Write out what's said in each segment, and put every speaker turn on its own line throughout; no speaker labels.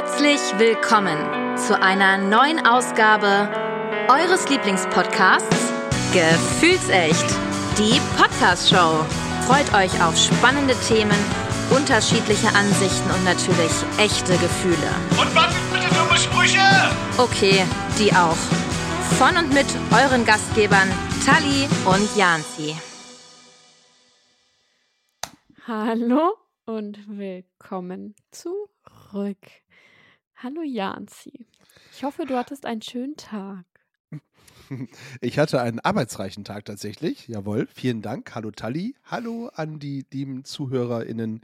Herzlich willkommen zu einer neuen Ausgabe eures Lieblingspodcasts Gefühlsecht, die Podcast-Show. Freut euch auf spannende Themen, unterschiedliche Ansichten und natürlich echte Gefühle.
Und was bitte dumme Sprüche?
Okay, die auch. Von und mit euren Gastgebern Tali und Janzi.
Hallo und willkommen zurück. Hallo Janzi. Ich hoffe, du hattest einen schönen Tag.
Ich hatte einen arbeitsreichen Tag tatsächlich. Jawohl, vielen Dank. Hallo Tali. Hallo an die lieben ZuhörerInnen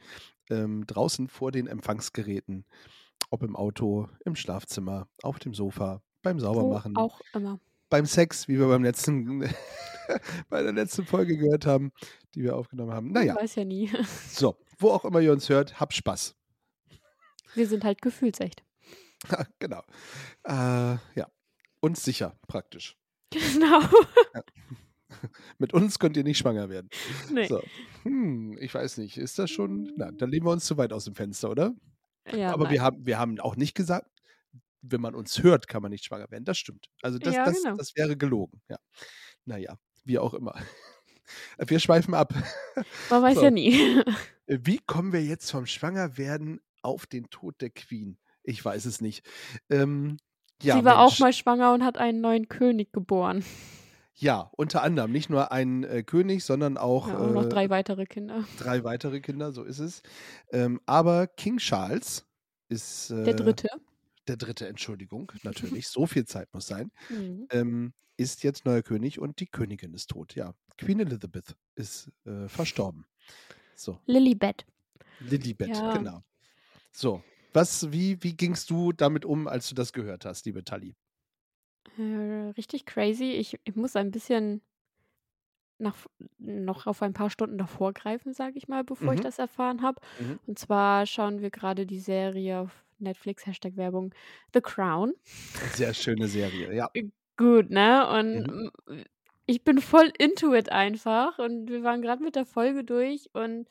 ähm, draußen vor den Empfangsgeräten. Ob im Auto, im Schlafzimmer, auf dem Sofa, beim Saubermachen,
Wo auch immer.
beim Sex, wie wir beim letzten, bei der letzten Folge gehört haben, die wir aufgenommen haben. Naja,
weiß ja nie.
so, wo auch immer ihr uns hört, habt Spaß.
Wir sind halt gefühlsecht.
genau. Äh, ja, uns sicher praktisch.
Genau.
Mit uns könnt ihr nicht schwanger werden.
Nee.
So. Hm, ich weiß nicht. Ist das schon. Na, dann lehnen wir uns zu weit aus dem Fenster, oder?
Ja,
Aber
nein.
wir haben, wir haben auch nicht gesagt, wenn man uns hört, kann man nicht schwanger werden. Das stimmt. Also das,
Ja,
das,
genau.
das wäre gelogen. Ja. Naja, wie auch immer. Wir schweifen ab.
Man weiß
so.
ja nie.
Wie kommen wir jetzt vom Schwangerwerden auf den Tod der Queen? Ich weiß es nicht. Ähm, ja,
Sie war auch
Mensch.
mal schwanger und hat einen neuen König geboren.
Ja, unter anderem. Nicht nur ein äh, König, sondern auch,
Ja, und noch
äh,
drei weitere Kinder.
drei weitere Kinder, so ist es. Ähm, aber King Charles ist äh,
Der dritte.
der dritte, Entschuldigung, natürlich. so viel Zeit muss sein.
Mhm.
Ähm, ist jetzt neuer König und die Königin ist tot. Ja, Queen Elizabeth ist äh, verstorben. So,
Lilibet.
Lilibet,
Ja.
genau. So, was, wie, wie gingst du damit um, als du das gehört hast, liebe Tali?
Äh, richtig crazy. Ich, ich muss ein bisschen nach, noch auf ein paar Stunden davor greifen, sage ich mal, bevor ich
Mhm.
das erfahren habe.
Mhm.
Und zwar schauen wir gerade die Serie auf Netflix, Hashtag Werbung, The Crown.
Sehr schöne Serie, ja.
Gut, ne? Und
Mhm.
ich bin voll into it einfach. Und wir waren gerade mit der Folge durch und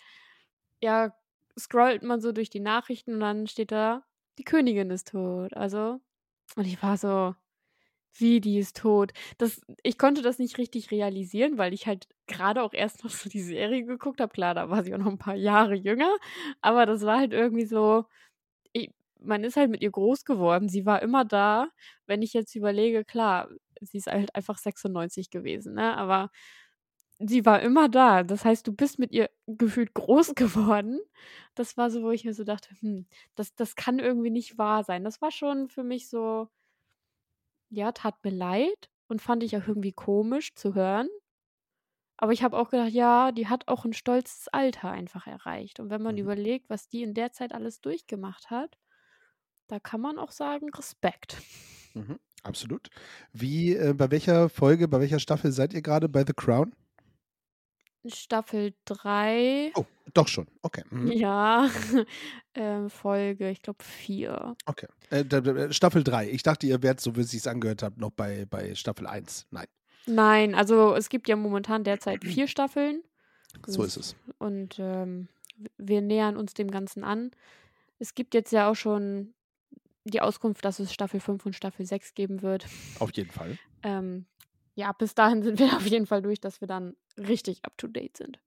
ja, scrollt man so durch die Nachrichten und dann steht da, die Königin ist tot. Also, und ich war so, wie, die ist tot. Das, ich konnte das nicht richtig realisieren, weil ich halt gerade auch erst noch so die Serie geguckt habe. Klar, da war sie auch noch ein paar Jahre jünger, aber das war halt irgendwie so, ich, man ist halt mit ihr groß geworden. Sie war immer da. Wenn ich jetzt überlege, klar, sie ist halt einfach 96 gewesen, ne? Aber sie war immer da. Das heißt, du bist mit ihr gefühlt groß geworden. Das war so, wo ich mir so dachte, hm, das, das kann irgendwie nicht wahr sein. Das war schon für mich so, ja, tat mir leid und fand ich auch irgendwie komisch zu hören. Aber ich habe auch gedacht, ja, die hat auch ein stolzes Alter einfach erreicht. Und wenn man
Mhm.
überlegt, was die in der Zeit alles durchgemacht hat, da kann man auch sagen, Respekt.
Mhm. Absolut. Wie, äh, bei welcher Folge, bei welcher Staffel seid ihr gerade bei The Crown?
Staffel 3,
Oh, doch schon. Okay. Mhm.
ja, ähm, Folge, ich glaube 4.
Okay. Äh, da- Staffel 3. Ich dachte, ihr wärt, so wie es sich angehört habt, noch bei, bei Staffel 1. Nein,
Nein, also es gibt ja momentan derzeit vier Staffeln.
so ist es.
Und ähm, wir nähern uns dem Ganzen an. Es gibt jetzt ja auch schon die Auskunft, dass es Staffel 5 und Staffel 6 geben wird.
Auf jeden Fall.
Ähm, ja, bis dahin sind wir auf jeden Fall durch, dass wir dann richtig up to date sind.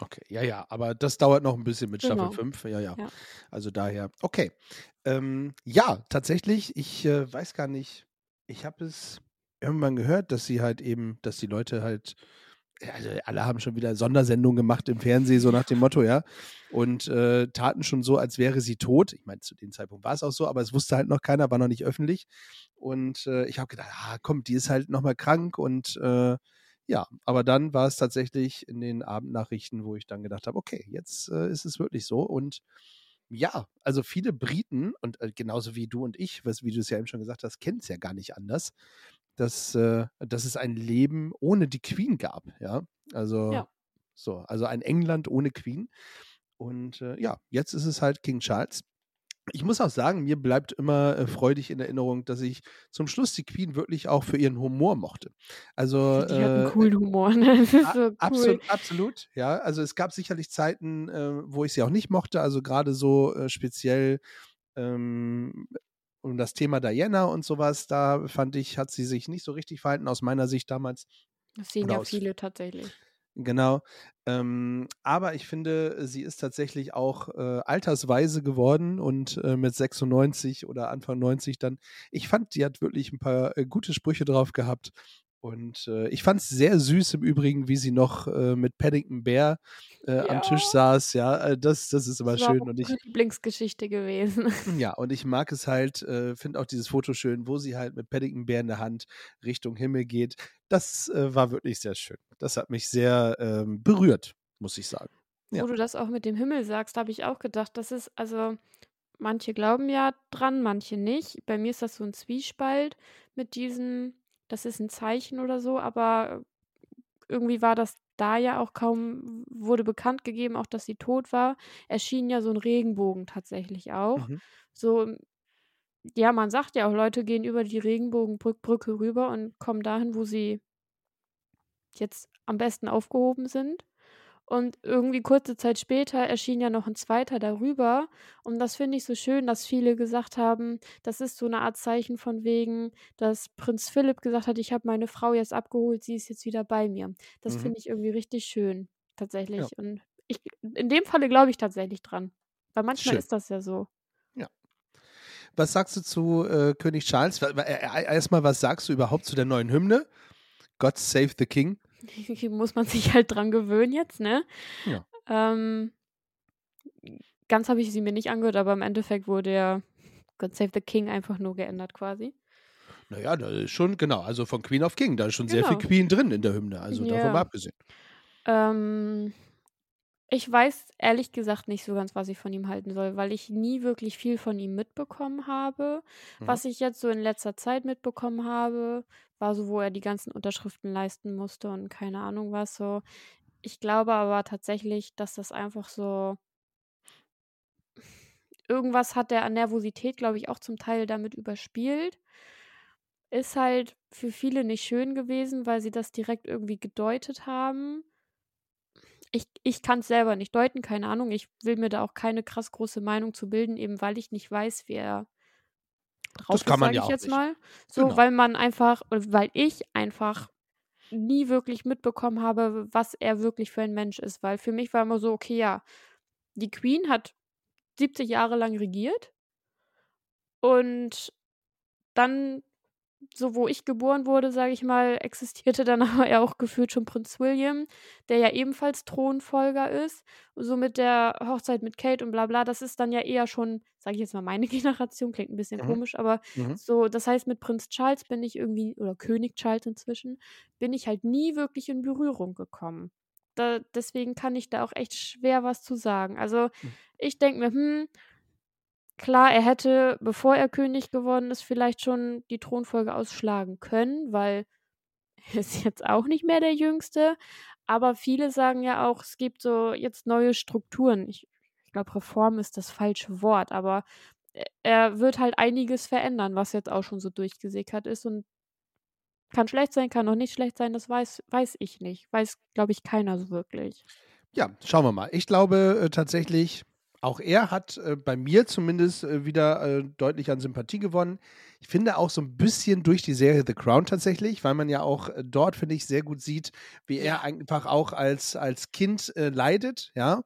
Okay, ja, ja, aber das dauert noch ein bisschen mit Staffel
Genau.
5. Ja, ja.
Ja.
Also daher, okay. Ähm, ja, tatsächlich, ich äh, weiß gar nicht, ich habe es irgendwann gehört, dass sie halt eben, dass die Leute halt, also alle haben schon wieder Sondersendungen gemacht im Fernsehen, so nach dem Motto, ja. Und äh, taten schon so, als wäre sie tot. Ich meine, zu dem Zeitpunkt war es auch so, aber es wusste halt noch keiner, war noch nicht öffentlich. Und äh, ich habe gedacht, ah, komm, die ist halt nochmal krank und äh, ja, aber dann war es tatsächlich in den Abendnachrichten, wo ich dann gedacht habe, okay, jetzt äh, ist es wirklich so. Und ja, also viele Briten und äh, genauso wie du und ich, was, wie du es ja eben schon gesagt hast, kennen es ja gar nicht anders, dass, äh, dass es ein Leben ohne die Queen gab. Ja, also
Ja.
so, also ein England ohne Queen. Und äh, ja, jetzt ist es halt King Charles. Ich muss auch sagen, mir bleibt immer äh, freudig in Erinnerung, dass ich zum Schluss die Queen wirklich auch für ihren Humor mochte. Also
Die hat einen
äh,
coolen Humor, ne? Das ist so cool.
Absolut, absolut, ja. Also es gab sicherlich Zeiten, äh, wo ich sie auch nicht mochte. Also gerade so äh, speziell ähm, um das Thema Diana und sowas, da fand ich, hat sie sich nicht so richtig verhalten, aus meiner Sicht damals.
Das sehen ja viele tatsächlich.
Genau. Ähm, aber ich finde, sie ist tatsächlich auch äh, altersweise geworden und äh, mit 96 oder Anfang 90 dann. Ich fand, die hat wirklich ein paar äh, gute Sprüche drauf gehabt. Und äh, ich fand es sehr süß im Übrigen, wie sie noch äh, mit Paddington Bear äh, am Tisch
Ja.
saß. Ja, äh, das, das ist immer
Das war
schön.
auch
Und ich,
meine Lieblingsgeschichte gewesen.
ja, und ich mag es halt, äh, finde auch dieses Foto schön, wo sie halt mit Paddington Bär in der Hand Richtung Himmel geht. Das äh, war wirklich sehr schön. Das hat mich sehr ähm, berührt, muss ich sagen. Ja.
Wo du das auch mit dem Himmel sagst, habe ich auch gedacht, das ist, also, manche glauben ja dran, manche nicht. Bei mir ist das so ein Zwiespalt mit diesem, das ist ein Zeichen oder so, aber irgendwie war das da ja auch kaum, wurde bekannt gegeben, auch dass sie tot war. Erschien ja so ein Regenbogen tatsächlich auch.
Mhm.
So, ja, man sagt ja auch, Leute gehen über die Regenbogenbrücke rüber und kommen dahin, wo sie jetzt am besten aufgehoben sind. Und irgendwie kurze Zeit später erschien ja noch ein zweiter darüber. Und das finde ich so schön, dass viele gesagt haben, das ist so eine Art Zeichen von wegen, dass Prinz Philipp gesagt hat, ich habe meine Frau jetzt abgeholt, sie ist jetzt wieder bei mir. Das
Mhm.
finde ich irgendwie richtig schön, tatsächlich. Und ich, in dem Falle glaube ich tatsächlich dran. Weil manchmal
Schön.
ist das ja so.
Was sagst du zu äh, König Charles? Erstmal, was sagst du überhaupt zu der neuen Hymne? God Save the King.
Muss man sich halt dran gewöhnen jetzt, ne?
Ja.
Ähm, ganz habe ich sie mir nicht angehört, aber im Endeffekt wurde ja God Save the King einfach nur geändert quasi.
Naja, da ist schon, genau, also von Queen of King, da ist schon sehr viel
Genau.
Queen drin in der Hymne, also davon
Ja.
mal abgesehen.
Ähm, ich weiß ehrlich gesagt nicht so ganz, was ich von ihm halten soll, weil ich nie wirklich viel von ihm mitbekommen habe.
Mhm.
Was ich jetzt so in letzter Zeit mitbekommen habe, war so, wo er die ganzen Unterschriften leisten musste und keine Ahnung was so. Ich glaube aber tatsächlich, dass das einfach so irgendwas hat er an Nervosität, glaube ich, auch zum Teil damit überspielt. Ist halt für viele nicht schön gewesen, weil sie das direkt irgendwie gedeutet haben. Ich, ich kann es selber nicht deuten, keine Ahnung. Ich will mir da auch keine krass große Meinung zu bilden, eben weil ich nicht weiß, wie er drauf
Das kann man ja
ich
auch
jetzt
nicht.
mal. So,
Genau.
weil man einfach, weil ich einfach nie wirklich mitbekommen habe, was er wirklich für ein Mensch ist. Weil für mich war immer so, okay, ja, die Queen hat 70 Jahre lang regiert und dann, so wo ich geboren wurde, sage ich mal, existierte dann aber ja auch gefühlt schon Prinz William, der ja ebenfalls Thronfolger ist. So mit der Hochzeit mit Kate und bla bla, das ist dann ja eher schon, sage ich jetzt mal, meine Generation, klingt ein bisschen
Mhm.
komisch, aber
Mhm.
so, das heißt, mit Prinz Charles bin ich irgendwie, oder König Charles inzwischen, bin ich halt nie wirklich in Berührung gekommen. Da, deswegen kann ich da auch echt schwer was zu sagen. Also,
Mhm.
ich denke mir, hm, klar, er hätte, bevor er König geworden ist, vielleicht schon die Thronfolge ausschlagen können, weil er ist jetzt auch nicht mehr der Jüngste. Aber viele sagen ja auch, es gibt so jetzt neue Strukturen. Ich, ich glaube, Reform ist das falsche Wort, aber e- er wird halt einiges verändern, was jetzt auch schon so durchgesickert ist und kann schlecht sein, kann auch nicht schlecht sein, das weiß, weiß ich nicht. Weiß, glaube ich, keiner so wirklich.
Ja, schauen wir mal. Ich glaube äh, tatsächlich, auch er hat äh, bei mir zumindest äh, wieder äh, deutlich an Sympathie gewonnen. Ich finde auch so ein bisschen durch die Serie The Crown tatsächlich, weil man ja auch äh, dort, finde ich, sehr gut sieht, wie er einfach auch als, als Kind äh, leidet, ja.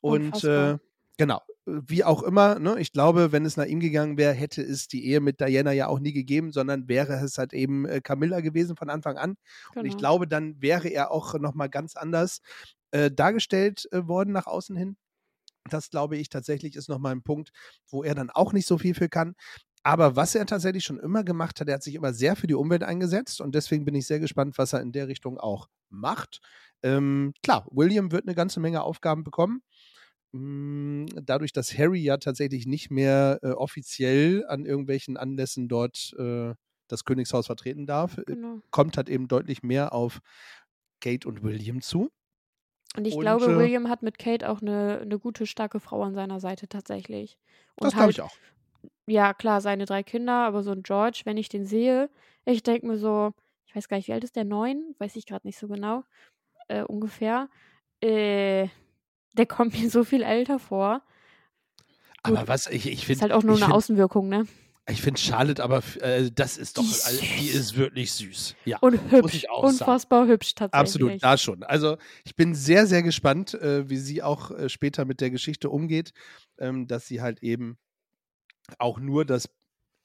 Und äh, genau, wie auch immer, ne, ich glaube, wenn es nach ihm gegangen wäre, hätte es die Ehe mit Diana ja auch nie gegeben, sondern wäre es halt eben Camilla gewesen von Anfang an. Und ich
Genau.
glaube, dann wäre er auch nochmal ganz anders dargestellt worden nach außen hin. Das glaube ich tatsächlich ist nochmal ein Punkt, wo er dann auch nicht so viel für kann. Aber was er tatsächlich schon immer gemacht hat, er hat sich immer sehr für die Umwelt eingesetzt und deswegen bin ich sehr gespannt, was er in der Richtung auch macht. Ähm, klar, William wird eine ganze Menge Aufgaben bekommen. Mm, Dadurch, dass Harry ja tatsächlich nicht mehr äh, offiziell an irgendwelchen Anlässen dort äh, das Königshaus vertreten darf, äh,
Genau.
kommt halt eben deutlich mehr auf Kate und William zu.
Und ich
Und,
glaube,
äh,
William hat mit Kate auch eine, eine gute, starke Frau an seiner Seite tatsächlich. Und
Das glaube
halt,
ich auch.
ja, klar, seine drei Kinder, aber so ein George, wenn ich den sehe, ich denke mir so, ich weiß gar nicht, wie alt ist der? Neun? Weiß ich gerade nicht so genau. Äh, ungefähr. Äh, der kommt mir so viel älter vor. Gut.
Aber was, ich, ich
Ist
finde,
halt auch nur eine
find,
Außenwirkung, ne?
Ich finde Charlotte aber, äh, das ist doch,
Die ist
also, die ist wirklich süß. Ja.
Und hübsch.
auch sagen.
Unfassbar hübsch tatsächlich.
Absolut, da schon. Also ich bin sehr, sehr gespannt, äh, wie sie auch äh, später mit der Geschichte umgeht, ähm, dass sie halt eben auch nur das,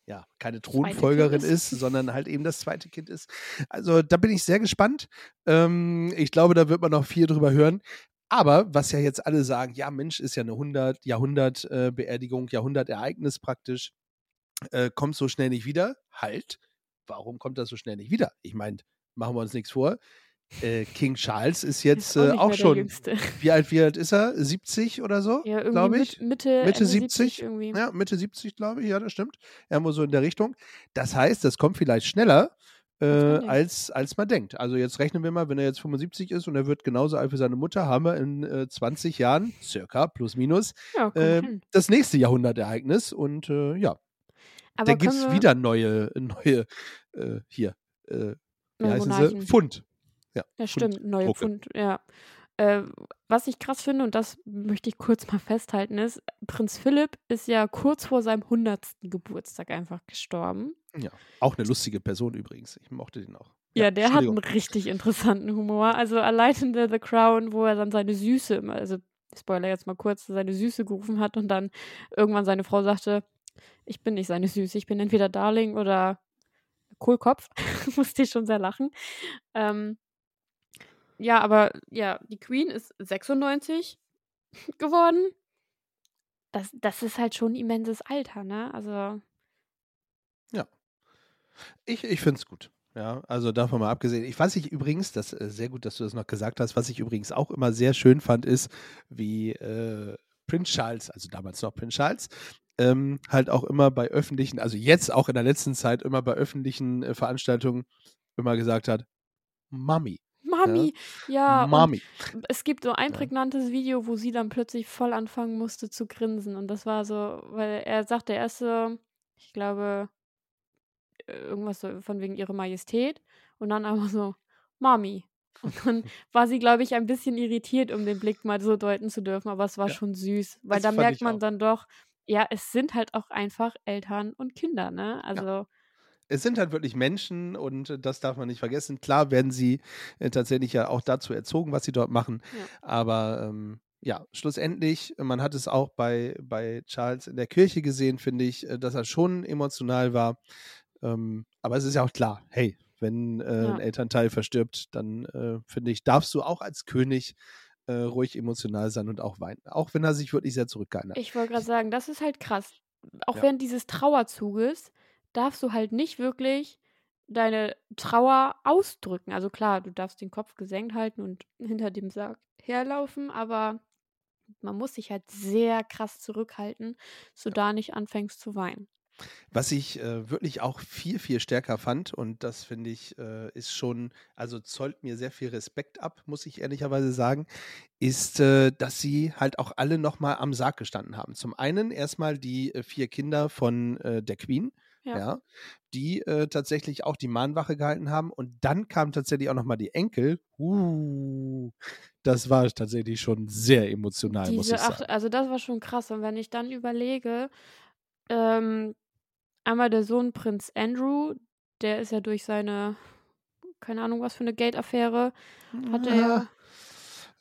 ja, keine Thronfolgerin
ist.
sondern halt eben das zweite Kind ist. Also da bin ich sehr gespannt. Ähm, ich glaube, da wird man noch viel drüber hören. Aber was ja jetzt alle sagen, ja, Mensch, ist ja eine 100 Jahrhundert-Beerdigung, Jahrhundertereignis praktisch, äh, kommt so schnell nicht wieder. Halt, warum kommt das so schnell nicht wieder? Ich meine, machen wir uns nichts vor. Äh, King Charles ist jetzt
Ist auch
äh, auch schon, wie alt, wie alt ist er? 70 oder so,
Ja, irgendwie
glaube ich.
Mitte,
Mitte
Ende
70,
irgendwie.
Ja, Mitte 70, glaube ich, ja, das stimmt. Irgendwo so in der Richtung. Das heißt, das kommt vielleicht schneller, äh, als, als man denkt. Also jetzt rechnen wir mal, wenn er jetzt 75 ist und er wird genauso alt wie seine Mutter, haben wir in äh, 20 Jahren, circa, plus minus,
Ja,
äh, das nächste Jahrhundertereignis. Und äh, ja,
Aber
da gibt es wieder neue, neue, äh, hier, äh, wie heißen sie? Pfund. Ja,
Ja, stimmt, neue
Drucke.
Pfund, ja. Äh, was ich krass finde, und das möchte ich kurz mal festhalten, ist, Prinz Philipp ist ja kurz vor seinem 100. Geburtstag einfach gestorben.
Ja, auch eine lustige Person übrigens. Ich mochte den auch.
Ja, der hat einen richtig interessanten Humor. Also allein in The, The Crown, wo er dann seine Süße, immer- also Spoiler jetzt mal kurz, seine Süße gerufen hat und dann irgendwann seine Frau sagte, ich bin nicht seine Süße, ich bin entweder Darling oder Kohlkopf. Musste ich schon sehr lachen. Ähm, ja, aber ja, die Queen ist 96 geworden. Das, das ist halt schon ein immenses Alter, ne? Also,
Ich, ich finde es gut. Ja, also davon mal abgesehen. Ich weiß ich übrigens, das äh, sehr gut, dass du das noch gesagt hast, was ich übrigens auch immer sehr schön fand, ist, wie äh, Prince Charles, also damals noch Prince Charles, ähm, halt auch immer bei öffentlichen, also jetzt auch in der letzten Zeit immer bei öffentlichen äh, Veranstaltungen immer gesagt hat, Mami,
Mami, ja, und
Mami.
Es gibt so ein
Ja.
prägnantes Video, wo sie dann plötzlich voll anfangen musste zu grinsen. Und das war so, weil er sagte erst so, ich glaube, äh, irgendwas so von wegen ihre Majestät. Und dann aber so, Mami. Und dann war sie, glaube ich, ein bisschen irritiert, um den Blick mal so deuten zu dürfen. Aber es war
Ja.
schon süß. Weil
Das
da merkt man
auch.
dann doch, ja, es sind halt auch einfach Eltern und Kinder, ne? Also,
Es sind halt wirklich Menschen und äh, das darf man nicht vergessen. Klar werden sie äh, tatsächlich ja auch dazu erzogen, was sie dort machen.
Ja.
Aber ähm, ja, schlussendlich, man hat es auch bei, bei Charles in der Kirche gesehen, finde ich, äh, dass er schon emotional war. Ähm, aber es ist ja auch klar, hey, wenn äh,
Ja.
ein Elternteil verstirbt, dann äh, finde ich, darfst du auch als König äh, ruhig emotional sein und auch weinen. Auch wenn er sich wirklich sehr zurückgehalten hat.
Ich wollte gerade sagen, das ist halt krass. Auch
Ja.
während dieses Trauerzuges darfst du halt nicht wirklich deine Trauer ausdrücken. Also klar, du darfst den Kopf gesenkt halten und hinter dem Sarg herlaufen, aber man muss sich halt sehr krass zurückhalten, so da nicht anfängst zu weinen.
Was ich äh, wirklich auch viel, viel stärker fand, und das finde ich, äh, ist schon, also zollt mir sehr viel Respekt ab, muss ich ehrlicherweise sagen, ist, äh, dass sie halt auch alle nochmal am Sarg gestanden haben. Zum einen erstmal die äh, vier Kinder von äh, der Queen,
Ja.
ja, die äh, tatsächlich auch die Mahnwache gehalten haben. Und dann kamen tatsächlich auch nochmal die Enkel. Uh, das war tatsächlich schon sehr emotional, muss
Diese
ich
acht,
sagen.
also das war schon krass. Und wenn ich dann überlege, ähm, einmal der Sohn Prinz Andrew, der ist ja durch seine, keine Ahnung, was für eine Gate-Affäre, hatte er.
Ja,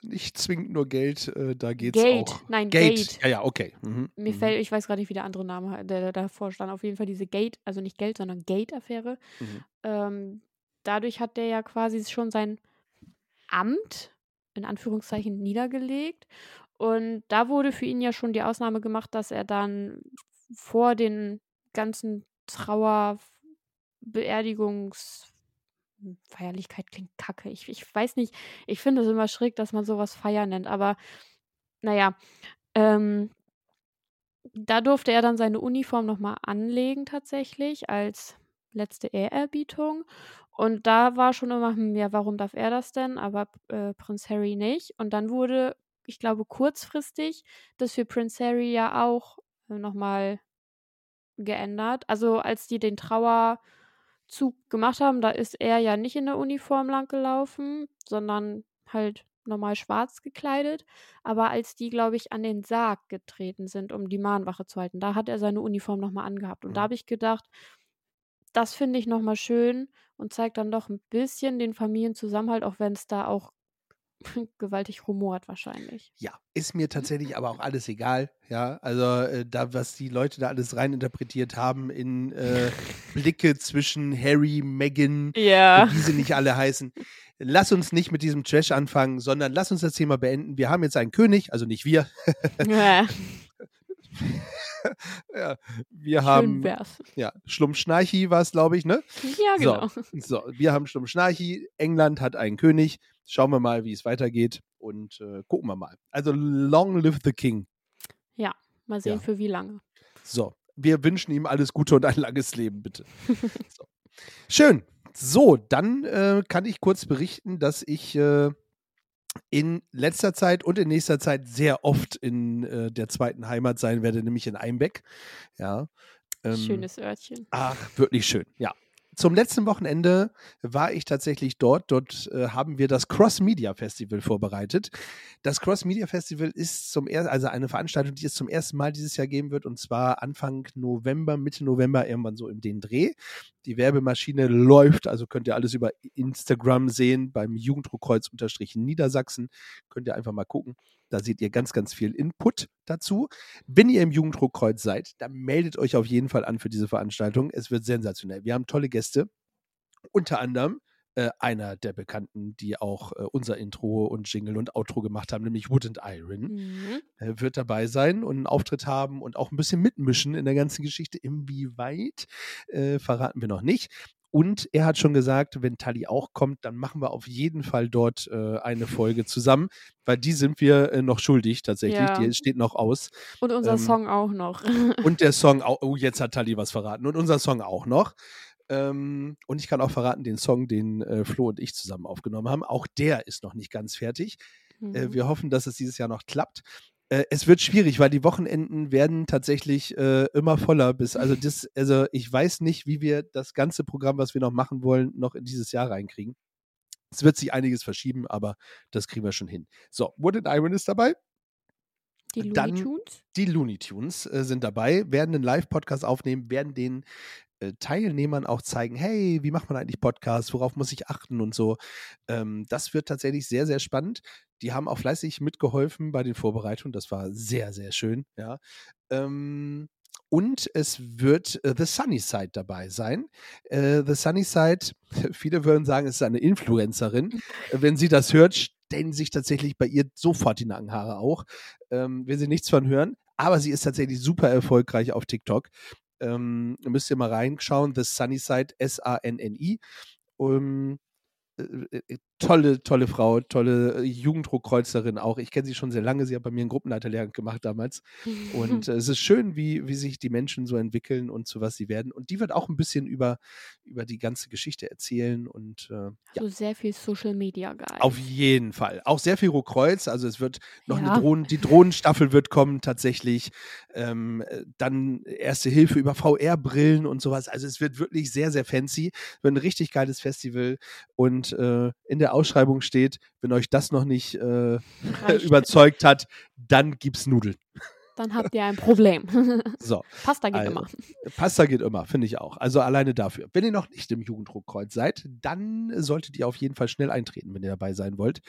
Nicht zwingend nur Geld, äh, da geht es
Gate,
auch.
nein,
Gate.
Gate.
Ja, ja, okay. Mhm.
Mir
mhm.
fällt, ich weiß gerade nicht, wie der andere Name, hat, der, der davor stand. Auf jeden Fall diese Gate, also nicht Geld, sondern Gate-Affäre.
Mhm.
Ähm, dadurch hat der ja quasi schon sein Amt, in Anführungszeichen, niedergelegt. Und da wurde für ihn ja schon die Ausnahme gemacht, dass er dann vor den ganzen Trauer, Beerdigungs, Feierlichkeit klingt kacke. Ich, ich weiß nicht, ich finde es immer schräg, dass man sowas Feier nennt, aber naja, ähm, da durfte er dann seine Uniform nochmal anlegen, tatsächlich, als letzte Ehrerbietung. Und da war schon immer, hm, ja, warum darf er das denn, aber äh, Prinz Harry nicht? Und dann wurde, ich glaube, kurzfristig das für Prinz Harry ja auch äh, nochmal geändert. Also als die den Trauerzug gemacht haben, da ist er ja nicht in der Uniform lang gelaufen, sondern halt normal schwarz gekleidet. Aber als die, glaube ich, an den Sarg getreten sind, um die Mahnwache zu halten, da hat er seine Uniform nochmal angehabt. Und da
Mhm.
habe ich gedacht, das finde ich nochmal schön und zeigt dann doch ein bisschen den Familienzusammenhalt, auch wenn es da auch gewaltig rumort wahrscheinlich.
Ja, ist mir tatsächlich aber auch alles egal. Ja, also äh, da, was die Leute da alles reininterpretiert haben in äh, Blicke zwischen Harry, Meghan,
Ja.
wie sie nicht alle heißen. Lass uns nicht mit diesem Trash anfangen, sondern lass uns das Thema beenden. Wir haben jetzt einen König, also nicht wir.
ja.
ja, wir
Schön
haben,
wär's.
ja, Schlummschnarchi war es, glaube ich, ne?
Ja, genau.
So, so, wir haben Schlummschnarchi. England hat einen König. Schauen wir mal, wie es weitergeht und äh, gucken wir mal. Also, long live the king.
Mal sehen,
Ja.
für wie lange.
So, wir wünschen ihm alles Gute und ein langes Leben, bitte. so. Schön. So, dann äh, kann ich kurz berichten, dass ich äh, in letzter Zeit und in nächster Zeit sehr oft in äh, der zweiten Heimat sein werde, nämlich in Einbeck. Ja. ähm,
Schönes Örtchen.
Ach, wirklich schön, ja. Zum letzten Wochenende war ich tatsächlich dort. Dort äh, haben wir das Cross Media Festival vorbereitet. Das Cross Media Festival ist zum ersten, also eine Veranstaltung, die es zum ersten Mal dieses Jahr geben wird, und zwar Anfang November, Mitte November, irgendwann so in den Dreh. Die Werbemaschine läuft, also könnt ihr alles über Instagram sehen, beim Jugenddruckkreuz unterstrich Niedersachsen. Könnt ihr einfach mal gucken. Da seht ihr ganz, ganz viel Input dazu. Wenn ihr im Jugenddruckkreuz seid, dann meldet euch auf jeden Fall an für diese Veranstaltung. Es wird sensationell. Wir haben tolle Gäste. Unter anderem äh, einer der Bekannten, die auch äh, unser Intro und Jingle und Outro gemacht haben, nämlich Wood and Iron,
Mhm.
äh, wird dabei sein und einen Auftritt haben und auch ein bisschen mitmischen in der ganzen Geschichte. Inwieweit äh, verraten wir noch nicht. Und er hat schon gesagt, wenn Tali auch kommt, dann machen wir auf jeden Fall dort äh, eine Folge zusammen, weil die sind wir äh, noch schuldig tatsächlich.
Ja.
Die steht noch aus.
Und unser
Ähm,
Song auch noch.
Und der Song auch, oh, jetzt hat Tali was verraten. Und unser Song auch noch. Ähm, und ich kann auch verraten, den Song, den äh, Flo und ich zusammen aufgenommen haben, auch der ist noch nicht ganz fertig. Äh,
Mhm.
wir hoffen, dass es dieses Jahr noch klappt. Äh, es wird schwierig, weil die Wochenenden werden tatsächlich äh, immer voller. Bis, also, das, also ich weiß nicht, wie wir das ganze Programm, was wir noch machen wollen, noch in dieses Jahr reinkriegen. Es wird sich einiges verschieben, aber das kriegen wir schon hin. So, Wood and Iron ist dabei.
Die Looney
dann-
Tunes?
Die Looney Tunes äh, sind dabei, werden einen Live-Podcast aufnehmen, werden den Teilnehmern auch zeigen, hey, wie macht man eigentlich Podcasts, worauf muss ich achten und so. Ähm, das wird tatsächlich sehr, sehr spannend. Die haben auch fleißig mitgeholfen bei den Vorbereitungen. Das war sehr, sehr schön, ja. Ähm, und es wird äh, The Sunny Side dabei sein. Äh, The Sunny Side, viele würden sagen, es ist eine Influencerin. Äh, Wenn sie das hört, stellen sich tatsächlich bei ihr sofort die Nackenhaare auch. Ähm, will sie nichts von hören. Aber sie ist tatsächlich super erfolgreich auf TikTok. Ähm, müsst ihr mal reinschauen. The Sunny Side, S-A-N-N-I. Um, äh, äh, tolle, tolle Frau, tolle äh, Jugenddruckkreuzerin auch. Ich kenne sie schon sehr lange. Sie hat bei mir einen Gruppenleiterlehrgang gemacht damals. Und äh, es ist schön, wie, wie sich die Menschen so entwickeln und zu was sie werden. Und die wird auch ein bisschen über, über die ganze Geschichte erzählen. Und äh, ja,
so sehr viel Social Media geil.
auf jeden Fall. Auch sehr viel Rohkreuz. Also es wird noch
Ja.
eine Drohnen, die Drohnenstaffel wird kommen tatsächlich. Ähm, äh, dann erste Hilfe über VR-Brillen und sowas. Also es wird wirklich sehr, sehr fancy. Wird ein richtig geiles Festival. Und äh, in der Ausschreibung steht, wenn euch das noch nicht äh, überzeugt hat, dann gibt's Nudeln.
Dann habt ihr ein Problem.
So.
Pasta geht
Also,
immer.
Pasta geht immer, finde ich auch. Also alleine dafür. Wenn ihr noch nicht im Jugenddruckkreuz seid, dann solltet ihr auf jeden Fall schnell eintreten, wenn ihr dabei sein wollt.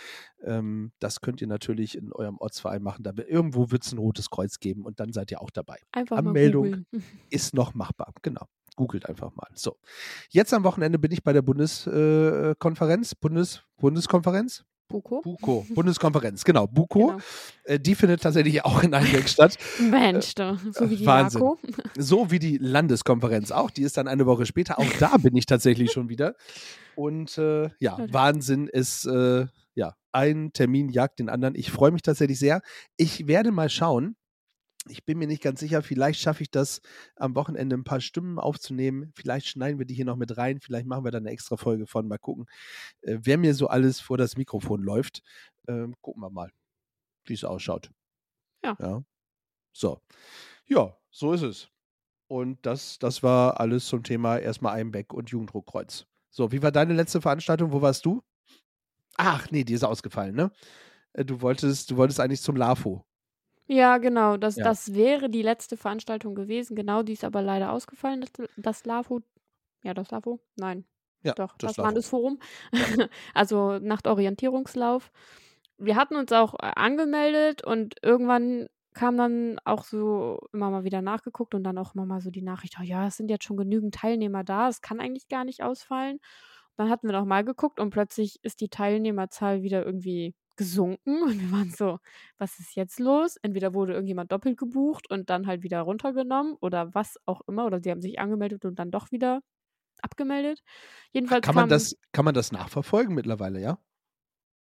Ähm, das könnt ihr natürlich in eurem Ortsverein machen. Da, irgendwo wird es ein rotes Kreuz geben und dann seid ihr auch dabei.
Einfach
Anmeldung. Ist noch machbar. Genau. Googelt einfach mal. So. Jetzt am Wochenende bin ich bei der Bundeskonferenz. Äh. Bundes, Bundeskonferenz?
Buko?
BUKO. Bundeskonferenz, genau. BUKO.
Genau.
Äh, die findet tatsächlich auch in Einbeck statt.
Mensch, du. so wie die
Wahnsinn.
Marco.
So wie die Landeskonferenz auch. Die ist dann eine Woche später. Auch da bin ich tatsächlich schon wieder. Und äh, ja. Wahnsinn ist, äh, ja, ein Termin jagt den anderen. Ich freue mich tatsächlich sehr. Ich werde mal schauen. Ich bin mir nicht ganz sicher. Vielleicht schaffe ich das am Wochenende ein paar Stimmen aufzunehmen. Vielleicht schneiden wir die hier noch mit rein. Vielleicht machen wir dann eine extra Folge von. Mal gucken, äh, wer mir so alles vor das Mikrofon läuft. Ähm, gucken wir mal, wie es ausschaut.
Ja.
ja. So. Ja, so ist es. Und das, das war alles zum Thema erstmal Einbeck und Jugenddruckkreuz. So, wie war deine letzte Veranstaltung? Wo warst du? Ach, nee, die ist ausgefallen, ne? Äh, Du wolltest, du wolltest eigentlich zum LAFO.
Ja, genau. Das,
Ja.
das wäre die letzte Veranstaltung gewesen. Genau, die ist aber leider ausgefallen. Das, das LAFO. Ja, das LAFO? Nein.
Ja,
Doch,
das
das. Landesforum. also Nachtorientierungslauf. Wir hatten uns auch äh, angemeldet und irgendwann kam dann auch so immer mal wieder nachgeguckt und dann auch immer mal so die Nachricht, oh ja, es sind jetzt schon genügend Teilnehmer da, es kann eigentlich gar nicht ausfallen. Dann hatten wir noch mal geguckt und plötzlich ist die Teilnehmerzahl wieder irgendwie gesunken und wir waren so, was ist jetzt los? Entweder wurde irgendjemand doppelt gebucht und dann halt wieder runtergenommen oder was auch immer oder sie haben sich angemeldet und dann doch wieder abgemeldet. Jedenfalls
Kann man,
kam,
das, kann man das nachverfolgen mittlerweile, ja?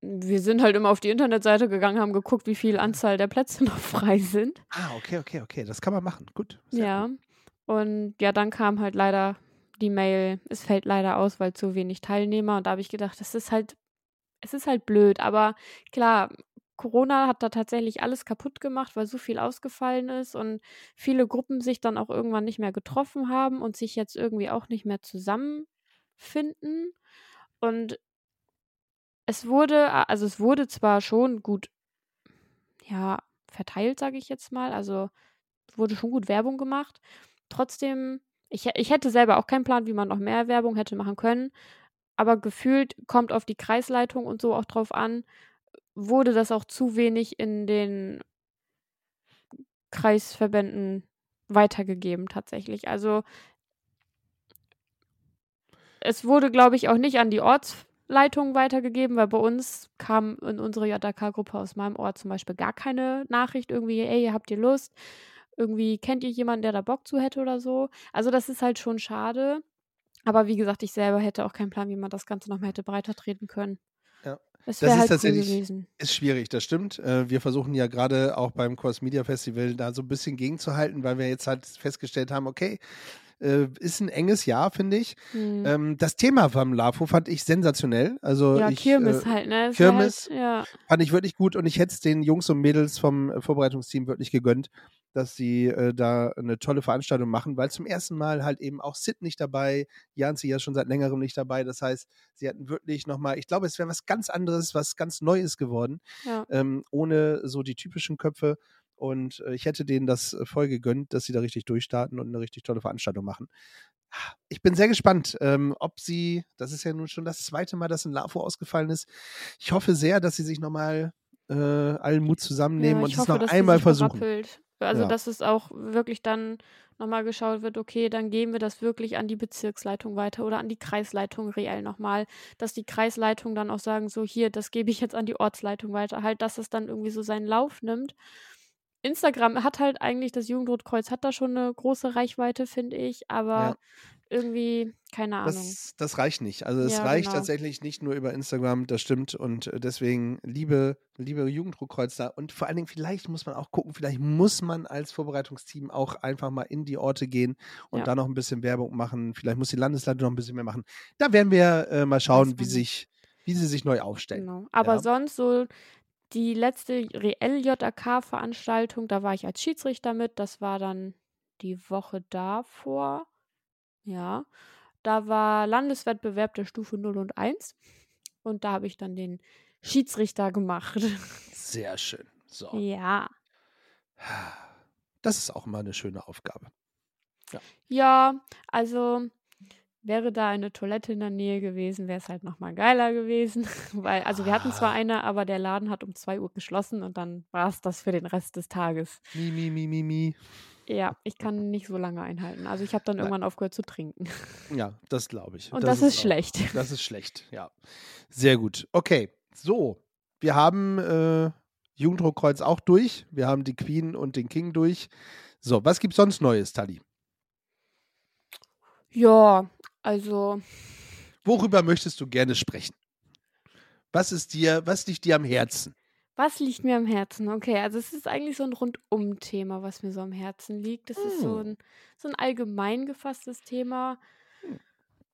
wir sind halt immer auf die Internetseite gegangen, haben geguckt, wie viel Anzahl der Plätze noch frei sind.
Ah, okay, okay, okay. Das kann man machen. Gut.
ja.
gut.
Und ja, dann kam halt leider die Mail, es fällt leider aus, weil zu wenig Teilnehmer. Und da habe ich gedacht, das ist halt, es ist halt blöd. Aber klar, Corona hat da tatsächlich alles kaputt gemacht, weil so viel ausgefallen ist und viele Gruppen sich dann auch irgendwann nicht mehr getroffen haben und sich jetzt irgendwie auch nicht mehr zusammenfinden. Und es wurde, also es wurde zwar schon gut, ja, verteilt, sage ich jetzt mal. Also wurde schon gut Werbung gemacht. Trotzdem, ich, ich hätte selber auch keinen Plan, wie man noch mehr Werbung hätte machen können. Aber gefühlt kommt auf die Kreisleitung und so auch drauf an, wurde das auch zu wenig in den Kreisverbänden weitergegeben tatsächlich. Also es wurde, glaube ich, auch nicht an die Ortsleitung weitergegeben, weil bei uns kam in unsere JK-Gruppe aus meinem Ort zum Beispiel gar keine Nachricht irgendwie, ey, habt ihr Lust? Irgendwie kennt ihr jemanden, der da Bock zu hätte oder so? Also das ist halt schon schade. Aber wie gesagt, ich selber hätte auch keinen Plan, wie man das Ganze noch mal hätte breiter treten können.
Ja. Das
wäre
ist
halt cool
tatsächlich-
gewesen.
Ist schwierig, das stimmt. Äh, Wir versuchen ja gerade auch beim Cross Media Festival da so ein bisschen gegenzuhalten, weil wir jetzt halt festgestellt haben, okay, äh, ist ein enges Jahr, finde ich.
Hm.
Ähm, Das Thema vom LAFO fand ich sensationell. Also
ja,
ich,
Kirmes
äh,
halt, ne?
Kirmes.
Halt, ja.
fand ich wirklich gut und ich hätte es den Jungs und Mädels vom Vorbereitungsteam wirklich gegönnt, dass sie äh, da eine tolle Veranstaltung machen, weil zum ersten Mal halt eben auch Sid nicht dabei, Janzi ja schon seit längerem nicht dabei. Das heißt, sie hatten wirklich nochmal, ich glaube, es wäre was ganz anderes, was ganz Neues geworden,
Ja.
ähm, ohne so die typischen Köpfe. Und äh, ich hätte denen das äh, voll gegönnt, dass sie da richtig durchstarten und eine richtig tolle Veranstaltung machen. Ich bin sehr gespannt, ähm, ob sie, das ist ja nun schon das zweite Mal, dass ein LAFO ausgefallen ist. Ich hoffe sehr, dass sie sich nochmal äh, allen Mut zusammennehmen
ja,
und
ich
es
hoffe,
noch einmal versuchen.
berappelt. Also,
Ja.
dass es auch wirklich dann nochmal geschaut wird, okay, dann geben wir das wirklich an die Bezirksleitung weiter oder an die Kreisleitung reell nochmal, dass die Kreisleitung dann auch sagen, so hier, das gebe ich jetzt an die Ortsleitung weiter, halt, dass es dann irgendwie so seinen Lauf nimmt. Instagram hat halt eigentlich, das Jugendrotkreuz hat da schon eine große Reichweite, finde ich, aber
Ja.
Irgendwie, keine Ahnung.
Das, das reicht nicht. Also es
Ja,
reicht
genau.
tatsächlich nicht nur über Instagram, das stimmt. Und äh, deswegen, liebe, liebe Jugenddruckkreuz da. Und vor allen Dingen, vielleicht muss man auch gucken, vielleicht muss man als Vorbereitungsteam auch einfach mal in die Orte gehen und
Ja.
da noch ein bisschen Werbung machen. Vielleicht muss die Landesleitung noch ein bisschen mehr machen. Da werden wir äh, mal schauen, wie sich, wie sie sich neu aufstellen.
Genau. Aber
Ja.
sonst so die letzte ReL-JAK-Veranstaltung, da war ich als Schiedsrichter mit. Das war dann die Woche davor. Ja. Da war Landeswettbewerb der Stufe 0 und 1. Und da habe ich dann den Schiedsrichter gemacht.
Sehr schön. So.
ja.
Das ist auch immer eine schöne Aufgabe.
Ja, also wäre da eine Toilette in der Nähe gewesen, wäre es halt nochmal geiler gewesen. Weil, also wir hatten zwar
Ah.
eine, aber der Laden hat um 2 Uhr geschlossen und dann war es das für den Rest des Tages.
Mi, mi, mi, mi, mi.
Ja, ich kann nicht so lange einhalten. Also ich habe dann
Nein.
irgendwann aufgehört zu trinken.
Ja, das glaube ich.
Und das, ist
auch-
schlecht.
Das ist schlecht, ja. Sehr gut. Okay, so. Wir haben äh, Jugenddruckkreuz auch durch. Wir haben die Queen und den King durch. So, was gibt's sonst Neues, Tali?
Ja, also
Worüber möchtest du gerne sprechen? Was ist dir, was liegt dir am Herzen?
Was liegt mir am Herzen? Okay, also es ist eigentlich so ein Rundum-Thema, was mir so am Herzen liegt. Das ist so
Hm.
ein, so ein allgemein gefasstes Thema.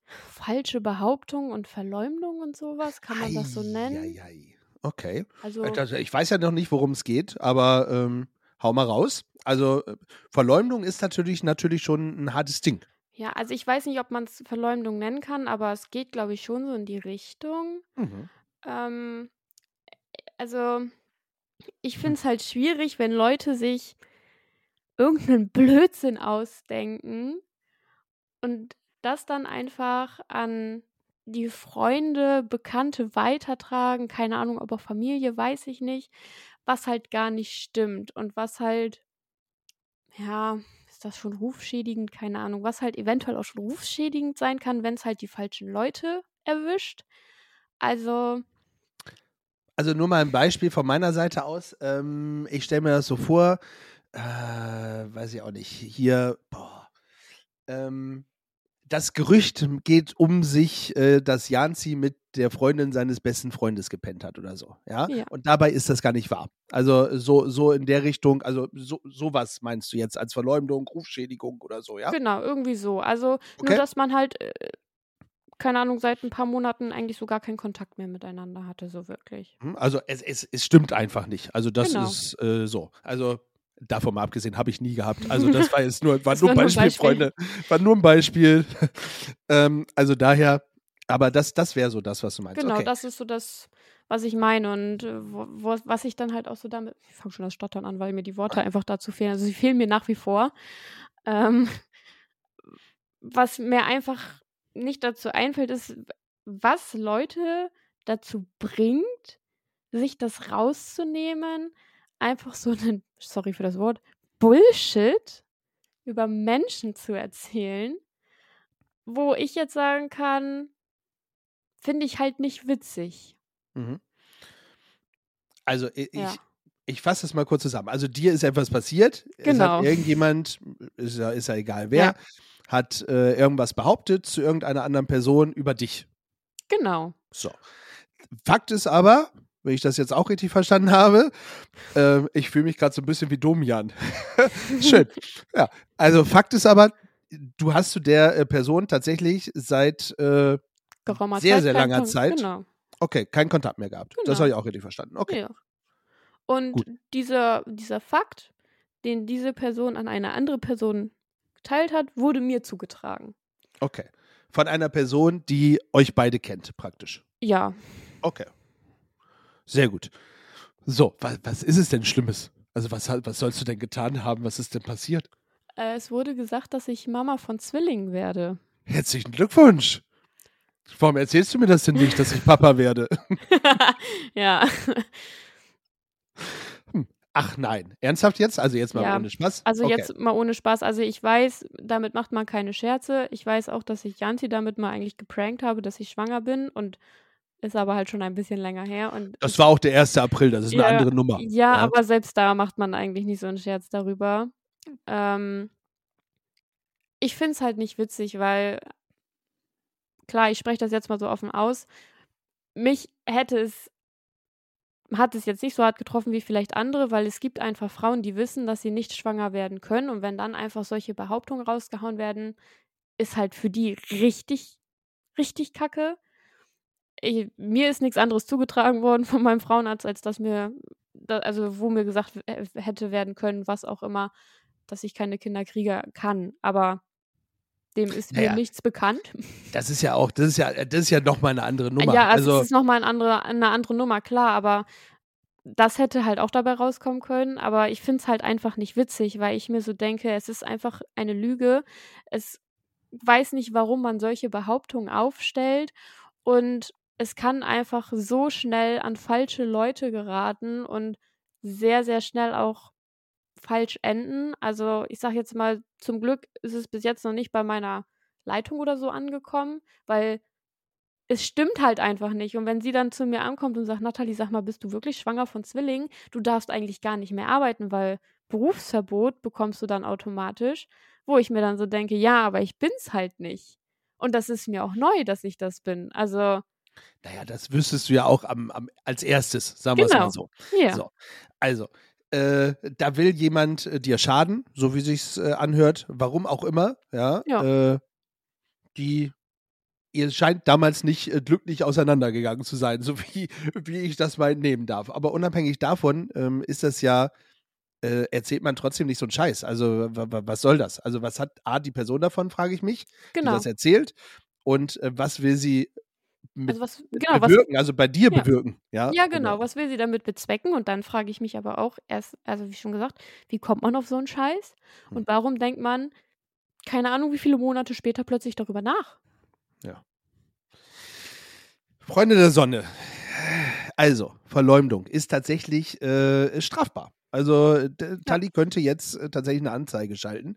Falsche Behauptung und Verleumdung und sowas, kann man das so nennen?
Eieiei. Okay.
Also,
Also, ich weiß ja noch nicht, worum es geht, aber ähm, hau mal raus. Also äh, Verleumdung ist natürlich natürlich schon ein hartes Ding.
ja, also ich weiß nicht, ob man es Verleumdung nennen kann, aber es geht, glaube ich, schon so in die Richtung.
Mhm.
Ähm, also, ich finde es halt schwierig, wenn Leute sich irgendeinen Blödsinn ausdenken und das dann einfach an die Freunde, Bekannte weitertragen, keine Ahnung, ob auch Familie, weiß ich nicht, was halt gar nicht stimmt und was halt, ja, ist das schon rufschädigend, keine Ahnung, was halt eventuell auch schon rufschädigend sein kann, wenn es halt die falschen Leute erwischt. Also,
Also nur mal ein Beispiel von meiner Seite aus. Ähm, ich stelle mir das so vor, äh, weiß ich auch nicht, hier, boah, ähm, das Gerücht geht um sich, äh, dass Janzi mit der Freundin seines besten Freundes gepennt hat oder so, ja?
Ja.
Und dabei ist das gar nicht wahr. Also so, so in der Richtung, also so, sowas meinst du jetzt als Verleumdung, Rufschädigung oder so, ja?
genau, irgendwie so. Also,
Okay.
nur dass man halt, äh, keine Ahnung, seit ein paar Monaten eigentlich so gar keinen Kontakt mehr miteinander hatte, so wirklich.
Hm, Also es, es, es stimmt einfach nicht. Also das
Genau.
ist äh, so. Also davon mal abgesehen, habe ich nie gehabt. Also das war jetzt nur, war nur ein Beispiel,
Beispiel.
Freunde. War nur ein Beispiel. ähm, also daher, aber das, das wäre so das, was du meinst.
Genau,
okay.
das ist so das, was ich meine und äh, wo, was ich dann halt auch so damit, ich fange schon das Stottern an, weil mir die Worte einfach dazu fehlen. Also sie fehlen mir nach wie vor. Ähm, was mir einfach nicht dazu einfällt, ist, was Leute dazu bringt, sich das rauszunehmen, einfach so einen, sorry für das Wort, Bullshit über Menschen zu erzählen, wo ich jetzt sagen kann, finde ich halt nicht witzig.
Mhm. Also ich,
Ja.
ich fasse das mal kurz zusammen. Also dir ist etwas passiert. Es
Genau.
hat irgendjemand, ist ja, ist ja egal wer,
Ja.
Hat äh, irgendwas behauptet zu irgendeiner anderen Person über dich.
Genau.
So. Fakt ist aber, wenn ich das jetzt auch richtig verstanden habe, ähm, ich fühle mich gerade so ein bisschen wie Domian. Schön. Ja, also Fakt ist aber, du hast zu der äh, Person tatsächlich seit, äh, Sehr, sehr langer
Kon-
Zeit.
Genau.
okay, keinen Kontakt mehr gehabt. Das
Genau.
habe ich auch richtig verstanden. Okay.
Ja. Und
Gut.
dieser, dieser Fakt, den diese Person an eine andere Person geteilt hat, wurde mir zugetragen.
Okay. Von einer Person, die euch beide kennt, praktisch.
Ja.
Okay. Sehr gut. So, was, was ist es denn Schlimmes? Also, was, was sollst du denn getan haben? Was ist denn passiert?
Äh, es wurde gesagt, dass ich Mama von Zwillingen werde.
Herzlichen Glückwunsch. Warum erzählst du mir das denn nicht, dass ich Papa werde?
ja.
Ach nein. Ernsthaft jetzt? Also jetzt mal
Ja.
ohne Spaß?
Also
okay.
jetzt mal ohne Spaß. Also ich weiß, damit macht man keine Scherze. Ich weiß auch, dass ich Janti damit mal eigentlich geprankt habe, dass ich schwanger bin und ist aber halt schon ein bisschen länger her. Und
Das war auch der 1. April, das ist eine
Ja,
andere Nummer.
Ja, aber selbst da macht man eigentlich nicht so einen Scherz darüber. Ähm, ich finde es halt nicht witzig, weil, klar, ich spreche das jetzt mal so offen aus. Mich hätte es, hat es jetzt nicht so hart getroffen wie vielleicht andere, weil es gibt einfach Frauen, die wissen, dass sie nicht schwanger werden können. Und wenn dann einfach solche Behauptungen rausgehauen werden, ist halt für die richtig, richtig kacke. Ich, mir ist nichts anderes zugetragen worden von meinem Frauenarzt, als dass mir, also wo mir gesagt äh, hätte werden können, was auch immer, dass ich keine Kinder kriegen kann. Aber dem ist
Naja.
mir nichts bekannt.
Das ist ja auch, das ist ja, das ist ja nochmal eine andere Nummer.
Ja, also,
also
es ist nochmal eine andere, eine andere Nummer, klar, aber das hätte halt auch dabei rauskommen können. Aber ich finde es halt einfach nicht witzig, weil ich mir so denke, es ist einfach eine Lüge. Es weiß nicht, warum man solche Behauptungen aufstellt. Und es kann einfach so schnell an falsche Leute geraten und sehr, sehr schnell auch falsch enden. Also ich sage jetzt mal, zum Glück ist es bis jetzt noch nicht bei meiner Leitung oder so angekommen, weil es stimmt halt einfach nicht. Und wenn sie dann zu mir ankommt und sagt, Nathalie, sag mal, bist du wirklich schwanger von Zwillingen? Du darfst eigentlich gar nicht mehr arbeiten, weil Berufsverbot bekommst du dann automatisch. Wo ich mir dann so denke, ja, aber ich bin's halt nicht. Und das ist mir auch neu, dass ich das bin. Also,
naja, das wüsstest du ja auch am, am, als erstes, sagen wir es
Genau.
mal so.
ja.
So. Also, äh, da will jemand äh, dir schaden, so wie sich's äh, anhört, warum auch immer, ja.
Ja.
Äh, die ihr scheint damals nicht äh, glücklich auseinandergegangen zu sein, so wie, wie ich das mal entnehmen darf. Aber unabhängig davon ähm, ist das ja, äh, erzählt man trotzdem nicht so einen Scheiß. Also, wa- wa- was soll das? Also, was hat A, die Person davon, frage ich mich, die
Genau.
das erzählt? Und äh, was will sie
Also was, genau, was,
bewirken, also bei dir
Ja.
bewirken. Ja,
ja genau, was will sie damit bezwecken? Und dann frage ich mich aber auch erst, also wie schon gesagt, wie kommt man auf so einen Scheiß?
Hm.
Und warum denkt man, keine Ahnung, wie viele Monate später plötzlich darüber nach?
Freunde der Sonne. Also, Verleumdung ist tatsächlich äh, strafbar. Also, Tali könnte jetzt äh, tatsächlich eine Anzeige schalten,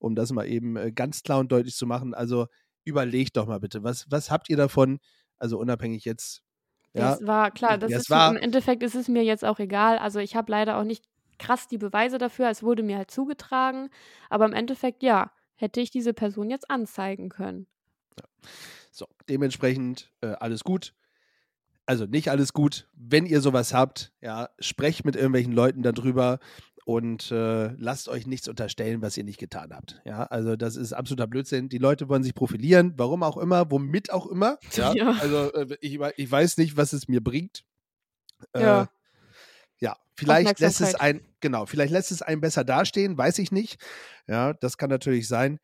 um das mal eben äh, ganz klar und deutlich zu machen. Also, überlegt doch mal bitte, was, was habt ihr davon? Also, unabhängig jetzt. Ja,
Das war klar, das
Ja, es
ist
war-
im Endeffekt ist es mir jetzt auch egal. Also ich habe leider auch nicht krass die Beweise dafür, es wurde mir halt zugetragen. Aber im Endeffekt, ja, hätte ich diese Person jetzt anzeigen können.
So, dementsprechend äh, alles gut. Also nicht alles gut. Wenn ihr sowas habt, ja, sprecht mit irgendwelchen Leuten darüber und äh, lasst euch nichts unterstellen, was ihr nicht getan habt. Ja, also das ist absoluter Blödsinn. Die Leute wollen sich profilieren, warum auch immer, womit auch immer. Ja,
Ja.
also äh, ich, ich weiß nicht, was es mir bringt. Äh,
Ja.
ja, vielleicht lässt es ein, genau, vielleicht lässt es einen besser dastehen, weiß ich nicht. Ja, das kann natürlich sein.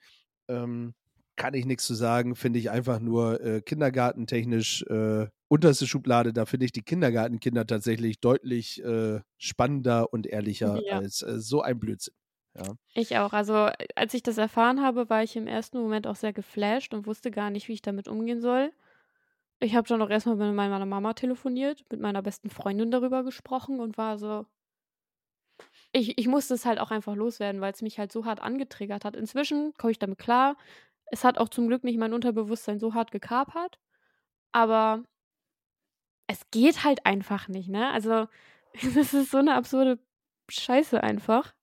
Ähm, kann ich nichts zu sagen, finde ich einfach nur äh, kindergartentechnisch äh, unterste Schublade. Da finde ich die Kindergartenkinder tatsächlich deutlich äh, spannender und ehrlicher
Ja.
als äh, so ein Blödsinn.
Ich auch. Also äh, als ich das erfahren habe, war ich im ersten Moment auch sehr geflasht und wusste gar nicht, wie ich damit umgehen soll. Ich habe dann auch erstmal mit meiner Mama telefoniert, mit meiner besten Freundin darüber gesprochen und war so. Ich, ich musste es halt auch einfach loswerden, weil es mich halt so hart angetriggert hat. Inzwischen komme ich damit klar. Es hat auch zum Glück nicht mein Unterbewusstsein so hart gekapert. Aber es geht halt einfach nicht, ne? Also, das ist so eine absurde Scheiße einfach.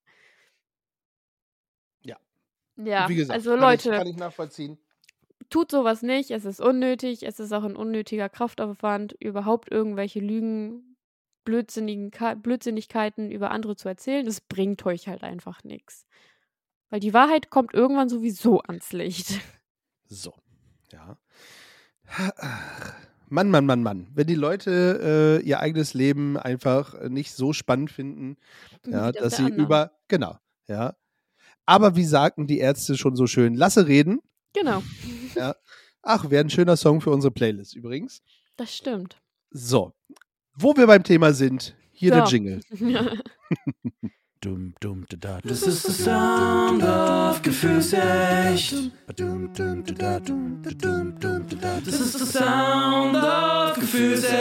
Ja.
Ja,
Wie gesagt,
also
kann
Leute,
ich, kann ich nachvollziehen.
tut sowas nicht. Es ist unnötig. Es ist auch ein unnötiger Kraftaufwand, überhaupt irgendwelche Lügen, Blödsinnigen, Blödsinnigkeiten über andere zu erzählen. Das bringt euch halt einfach nichts. Weil die Wahrheit kommt irgendwann sowieso ans Licht.
So, ja. Mann, Mann, Mann, Mann. Wenn die Leute äh, ihr eigenes Leben einfach nicht so spannend finden, ja, dass
der
sie
andere.
über, genau, ja. Aber wie sagten die Ärzte schon so schön, lasse reden.
Genau,
Ach, wäre ein schöner Song für unsere Playlist übrigens.
das stimmt.
So, wo wir beim Thema sind, hier der
So.
Jingle. Dum, dum, da, da,
Das ist der Sound of Gefühlsecht. Das ist der Sound of Gefühlsecht.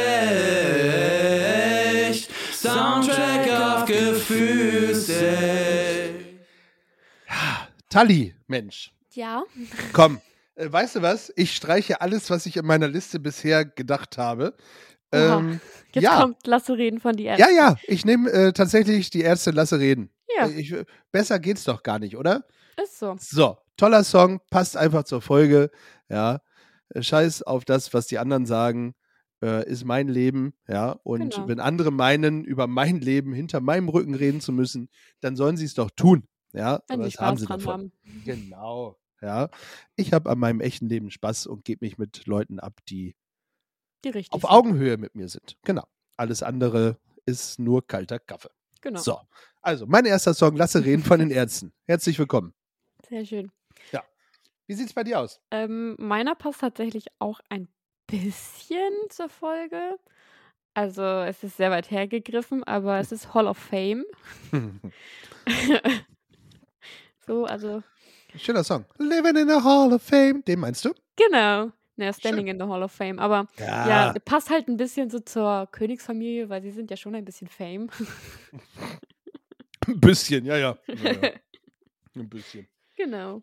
Soundtrack of Gefühlsecht.
Tali, Mensch,
Ja,
komm. Äh, weißt du was? Ich streiche alles, was ich in meiner Liste bisher gedacht habe. Ähm,
jetzt
ja.
kommt Lasse reden von die Ärzte.
ja, ja, ich nehme äh, tatsächlich die Ärzte lasse reden.
Ja,
Äh, Ich, besser geht's doch gar nicht, oder?
ist so.
So, toller Song, passt einfach zur Folge. Ja, scheiß auf das, was die anderen sagen, äh, ist mein Leben. Ja, und
Genau.
wenn andere meinen, über mein Leben hinter meinem Rücken reden zu müssen, dann sollen sie es doch tun. Ja,
Wenn
aber
sie
was haben
Spaß
sie
dran
davon?
haben.
Genau. Ja, ich habe an meinem echten Leben Spaß und gebe mich mit Leuten ab, die
Die richtig.
auf
sind.
Augenhöhe mit mir sind. Genau. Alles andere ist nur kalter Kaffee.
Genau.
So, also mein erster Song, Lasse reden von den Ärzten. Herzlich willkommen.
Sehr schön.
Wie sieht's bei dir aus?
Ähm, meiner passt tatsächlich auch ein bisschen zur Folge. Also es ist sehr weit hergegriffen, aber es ist Hall of Fame. so, also
Schöner Song. Living in the Hall of Fame. Den meinst du?
genau. Naja, Standing in the Hall of Fame. Aber ja. passt halt ein bisschen so zur Königsfamilie, weil sie sind ja schon ein bisschen Fame.
Ein bisschen, ja, ja. ja, ja. Ein bisschen.
genau.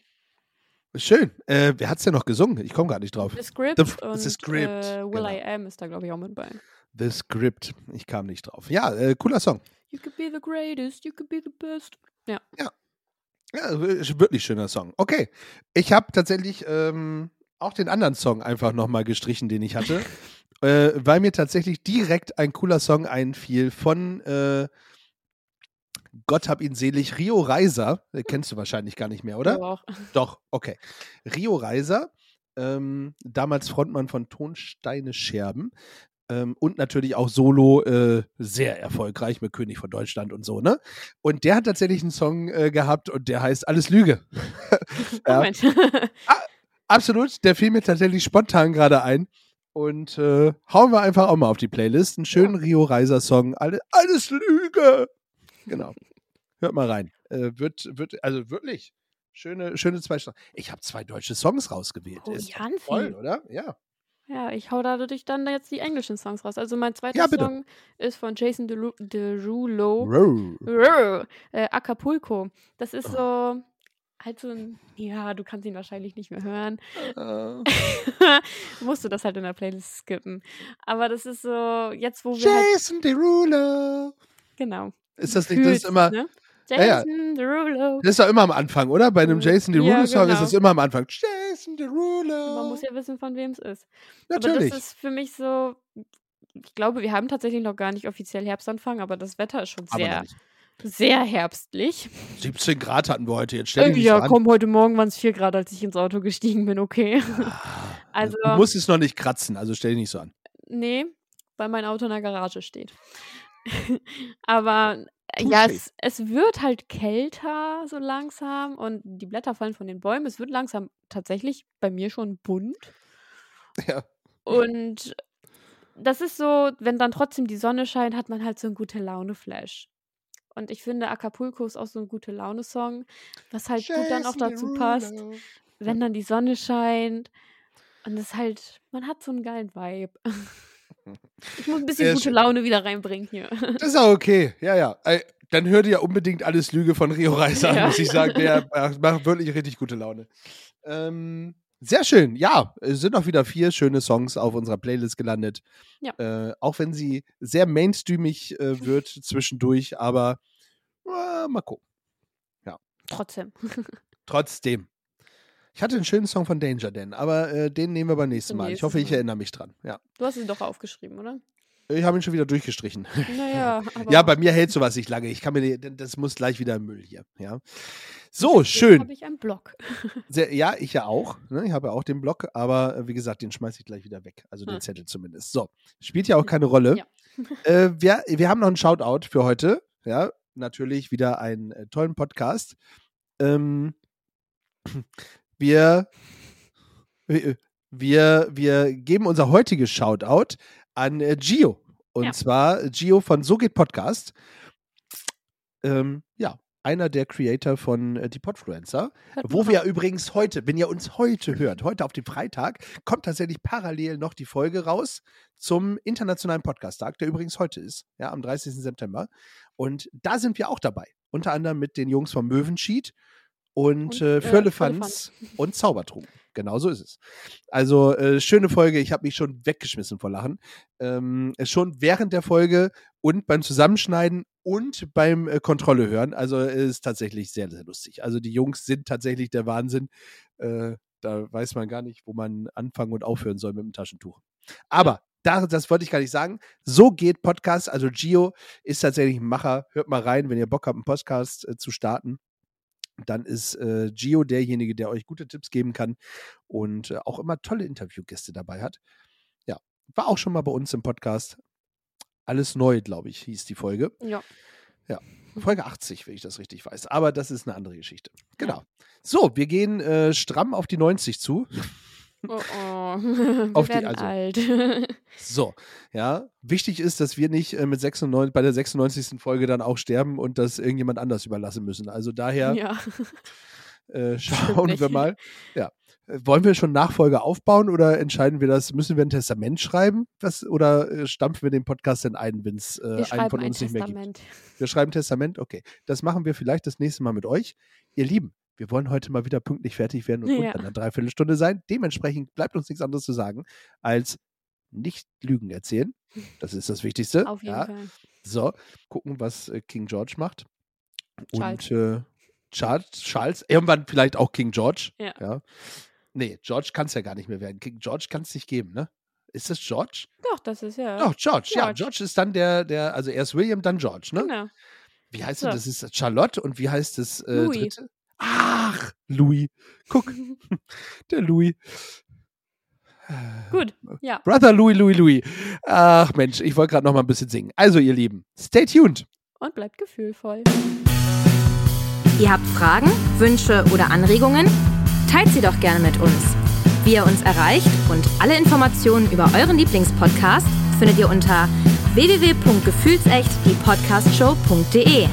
Schön. Äh, wer hat's denn noch gesungen? Ich komme gar nicht drauf.
The Script
The-
und
The Script,
Äh, Will
genau.
I Am ist da, glaube ich, auch mit bei.
The Script. Ich kam nicht drauf. Ja, äh, cooler Song.
You could be the greatest, you could be the best.
Ja, ist wirklich schöner Song. Okay. Ich habe tatsächlich ähm, auch den anderen Song einfach nochmal gestrichen, den ich hatte. äh, weil mir tatsächlich direkt ein cooler Song einfiel von äh, Gott hab ihn selig, Rio Reiser. Äh, Kennst du wahrscheinlich gar nicht mehr, oder?
Du auch.
Doch, okay. Rio Reiser, ähm, damals Frontmann von Tonsteine Scherben. Ähm, und natürlich auch solo äh, sehr erfolgreich mit König von Deutschland und so, ne? Und der hat tatsächlich einen Song äh, gehabt und der heißt Alles Lüge. ja,
Moment.
Absolut, der fiel mir tatsächlich spontan gerade ein. Und äh, hauen wir einfach auch mal auf die Playlist. Einen schönen Rio Reiser Song. Alle, alles Lüge. Genau. Hört mal rein. Äh, wird, wird, also wirklich. Schöne, schöne zwei Stunden. Ich habe zwei deutsche Songs rausgewählt.
Oh,
Ist voll, oder? Ja.
Ja, ich hau dadurch dann jetzt die englischen Songs raus. Also mein zweiter
Ja.
Song ist von Jason Deru- Derulo.
Row.
Rrr, äh, Acapulco. Das ist
Oh.
so halt so ein, ja, du kannst ihn wahrscheinlich nicht mehr hören.
Äh,
Musst du das halt in der Playlist skippen. Aber das ist so, jetzt wo wir halt,
Jason Derulo.
genau.
Ist das nicht, das ist immer,
Ne?
Ja, ja.
Jason Derulo.
das ist doch immer am Anfang, oder? Bei einem
Ja,
Jason Derulo-Song ist
genau.
das immer am Anfang. Jason Derulo.
Man muss ja wissen, von wem es ist.
Natürlich.
Aber das ist für mich so, ich glaube, wir haben tatsächlich noch gar nicht offiziell Herbstanfang, aber das Wetter ist schon
Aber
sehr,
nicht.
Sehr herbstlich.
17 Grad hatten wir heute. Jetzt stell
Äh,
dich nicht
ja,
an.
komm, heute Morgen waren es 4 Grad, als ich ins Auto gestiegen bin, okay. Also,
du musst es noch nicht kratzen, also stell dich nicht so an.
nee, weil mein Auto in der Garage steht. aber äh, ja, es, es wird halt kälter so langsam und die Blätter fallen von den Bäumen. Es wird langsam tatsächlich bei mir schon bunt.
Ja.
Und das ist so, wenn dann trotzdem die Sonne scheint, hat man halt so einen gute Laune-Flash. Und ich finde, Acapulco ist auch so ein gute Laune-Song, was halt gut dann auch dazu passt, wenn dann die Sonne scheint. Und es halt, man hat so einen geilen Vibe. Ich muss ein bisschen
Sehr
gute
schön.
Laune wieder reinbringen hier.
Das ist auch okay. Ja, ja. Dann hör dir ja unbedingt alles Lüge von Rio Reiser an,
Ja.
muss ich sagen. Der macht wirklich richtig gute Laune. Ähm, sehr schön. Ja, es sind noch wieder vier schöne Songs auf unserer Playlist gelandet.
Ja.
Äh, auch wenn sie sehr mainstreamig äh, wird zwischendurch, aber äh, mal gucken.
Trotzdem.
Trotzdem. Ich hatte einen schönen Song von Danger Dan, aber äh, den nehmen wir beim nächsten Mal. Ich hoffe, ich erinnere mich dran. Ja.
Du hast ihn doch aufgeschrieben, oder?
Ich habe ihn schon wieder durchgestrichen.
Naja, aber.
Ja, bei mir hält sowas nicht lange. Ich kann mir, das muss gleich wieder im Müll hier. Ja. So, schön.
habe ich einen Blog.
Sehr, ja, ich ja auch. Ne? Ich habe ja auch den Block, aber äh, wie gesagt, den schmeiße ich gleich wieder weg. Also den
Ah.
Zettel zumindest. So, spielt ja auch keine Rolle.
Ja.
Äh, wir, wir haben noch einen Shoutout für heute. Ja, natürlich wieder einen äh, tollen Podcast. Ähm, wir, wir, wir, wir geben unser heutiges Shoutout an äh, Gio. Und
Ja.
zwar Gio von So geht Podcast. Ähm, ja, einer der Creator von äh, Die Podfluencer. Wo wir
rein.
übrigens heute, wenn ihr uns heute hört, heute auf dem Freitag, kommt tatsächlich parallel noch die Folge raus zum Internationalen Podcast-Tag, der übrigens heute ist, ja, am 30. September. Und da sind wir auch dabei. Unter anderem mit den Jungs vom Möwenschied und,
Und,
äh,
äh,
Firlefanz und Zaubertrunk. Genau so ist es. Also, äh, schöne Folge. Ich habe mich schon weggeschmissen vor Lachen. Ähm, äh, schon während der Folge und beim Zusammenschneiden und beim äh, Kontrolle hören. Also, es ist tatsächlich sehr, sehr lustig. Also, die Jungs sind tatsächlich der Wahnsinn. Äh, da weiß man gar nicht, wo man anfangen und aufhören soll mit dem Taschentuch. Aber da, das wollte ich gar nicht sagen. So geht Podcast. Also Gio ist tatsächlich ein Macher. Hört mal rein, wenn ihr Bock habt, einen Podcast äh, zu starten. Dann ist äh, Gio derjenige, der euch gute Tipps geben kann und äh, auch immer tolle Interviewgäste dabei hat. Ja, war auch schon mal bei uns im Podcast. Alles neu, glaube ich, hieß die Folge.
Ja.
Folge 80, wenn ich das richtig weiß. Aber das ist eine andere Geschichte. Genau. So, wir gehen äh, stramm auf die 90 zu.
Oh, oh. Wir
Auf die-
werden
also-
alt.
So, ja. Wichtig ist, dass wir nicht äh, mit 96, bei der 96. Folge dann auch sterben und das irgendjemand anders überlassen müssen. Also daher
ja.
äh, schauen wir mal. Ja. Wollen wir schon Nachfolge aufbauen oder entscheiden wir das? Müssen wir ein Testament schreiben? Was, oder äh, stampfen wir den Podcast denn ein, wenn es äh, einen von
ein
uns nicht mehr gibt?
Testament.
Wir schreiben Testament? Okay. Das machen wir vielleicht das nächste Mal mit euch. Ihr Lieben, wir wollen heute mal wieder pünktlich fertig werden und
Ja.
unter einer Dreiviertelstunde sein. Dementsprechend bleibt uns nichts anderes zu sagen, als nicht Lügen erzählen. Das ist das Wichtigste.
Auf jeden
ja.
Fall.
So, gucken, was äh, King George macht.
Charles.
Und äh, Charles, Charles, irgendwann vielleicht auch King George.
Ja.
Nee, George kann es ja gar nicht mehr werden. King George kann es nicht geben, ne? Ist das George?
Doch, das ist ja.
Doch, George, ja.
George.
George ist dann der, der, also erst William, dann George, ne?
Genau.
Wie heißt
So.
denn das? ist Charlotte und wie heißt das äh,
Louis.
dritte? Ach, Louis. Guck, der Louis.
Gut, ja.
Brother Louis, Louis, Louis. Ach Mensch, ich wollte gerade noch mal ein bisschen singen. Also, ihr Lieben, stay tuned.
Und bleibt gefühlvoll.
Ihr habt Fragen, Wünsche oder Anregungen? Teilt sie doch gerne mit uns. wie ihr uns erreicht und alle Informationen über euren Lieblingspodcast findet ihr unter www.gefühlsecht die Podcastshow.de.